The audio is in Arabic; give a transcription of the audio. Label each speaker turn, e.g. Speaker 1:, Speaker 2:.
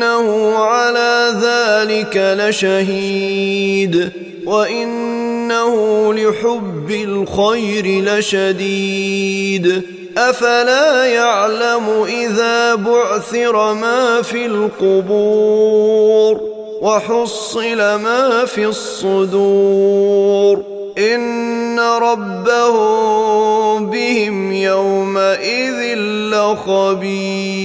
Speaker 1: وانه على ذلك لشهيد وانه لحب الخير لشديد افلا يعلم اذا بعثر ما في القبور وحصل ما في الصدور ان ربهم بهم يومئذ لخبير